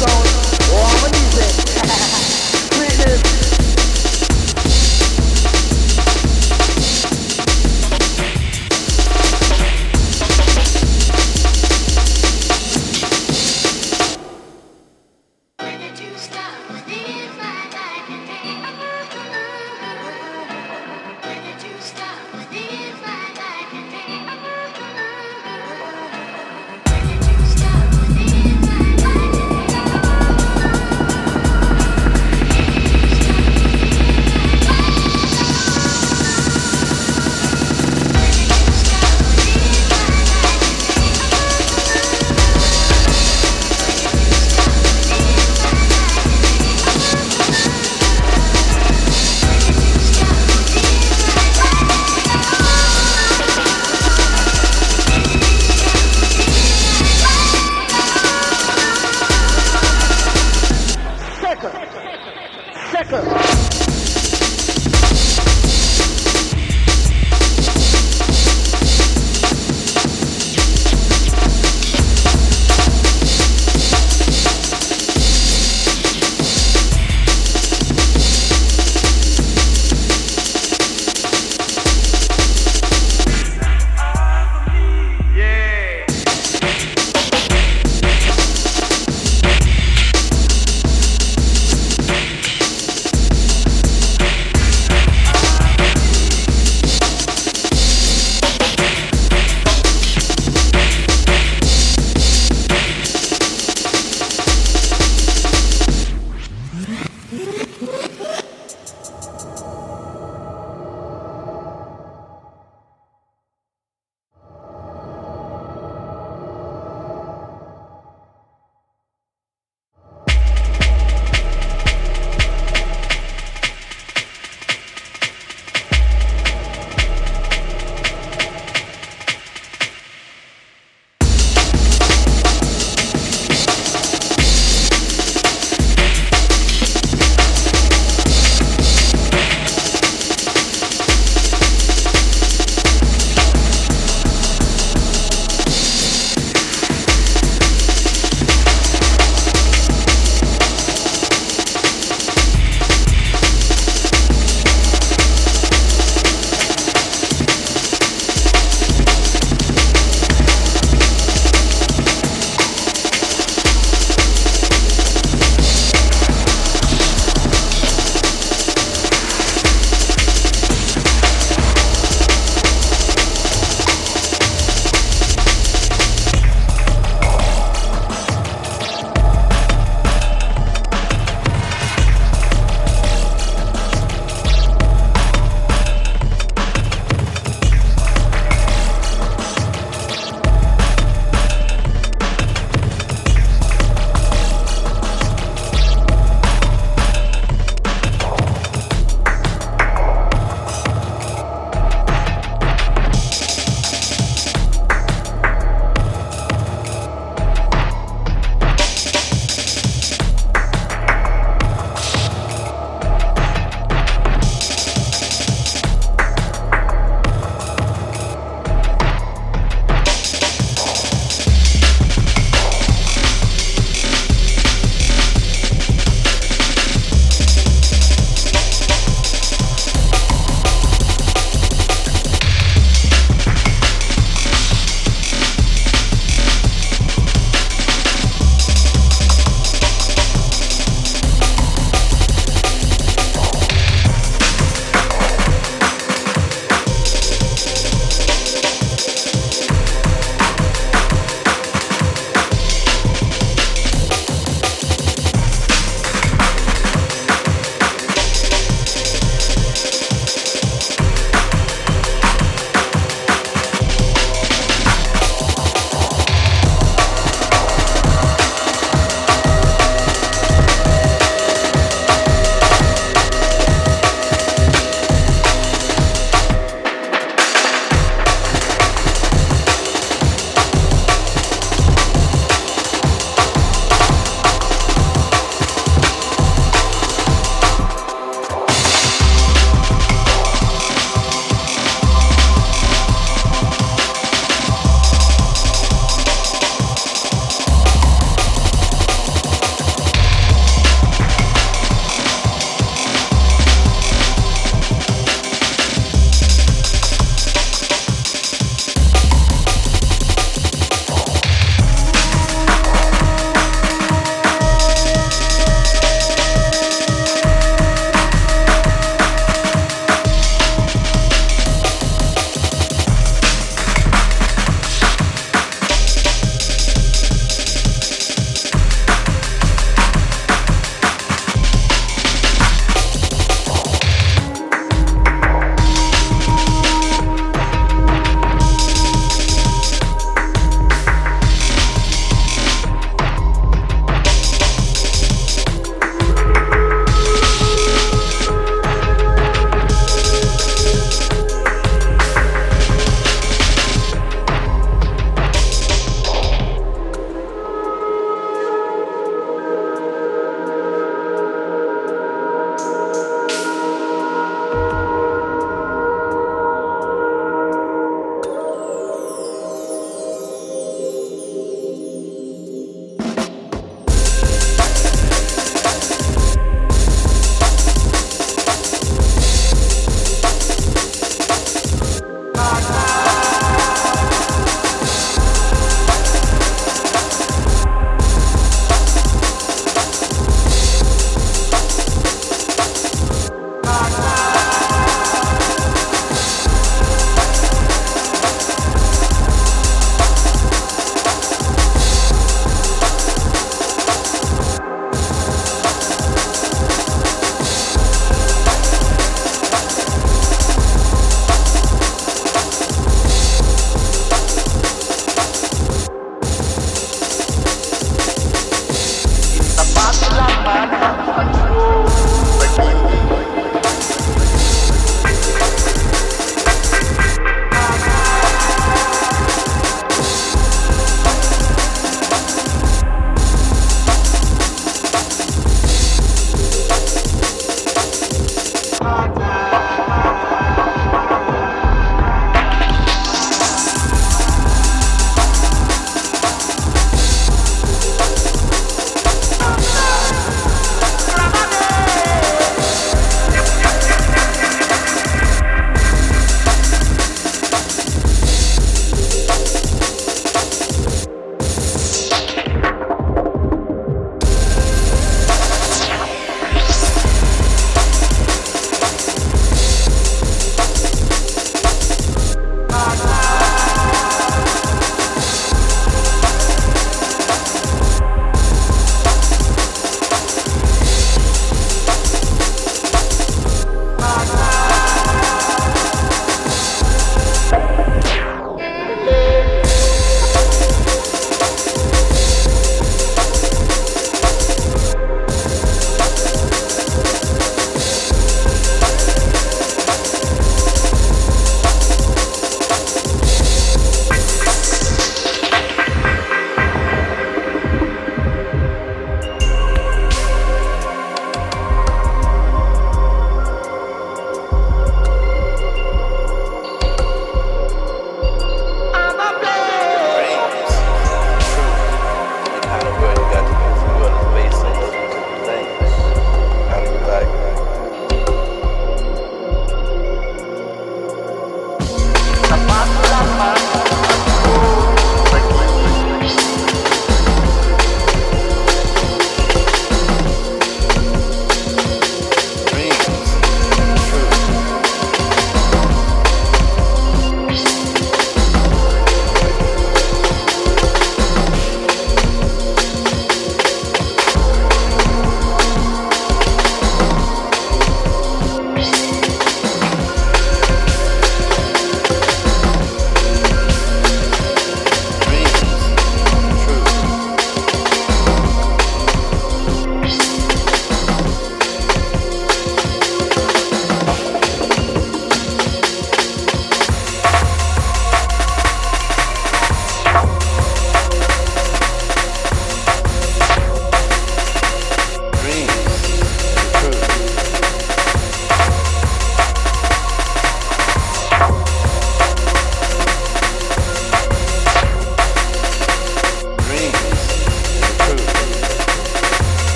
我们。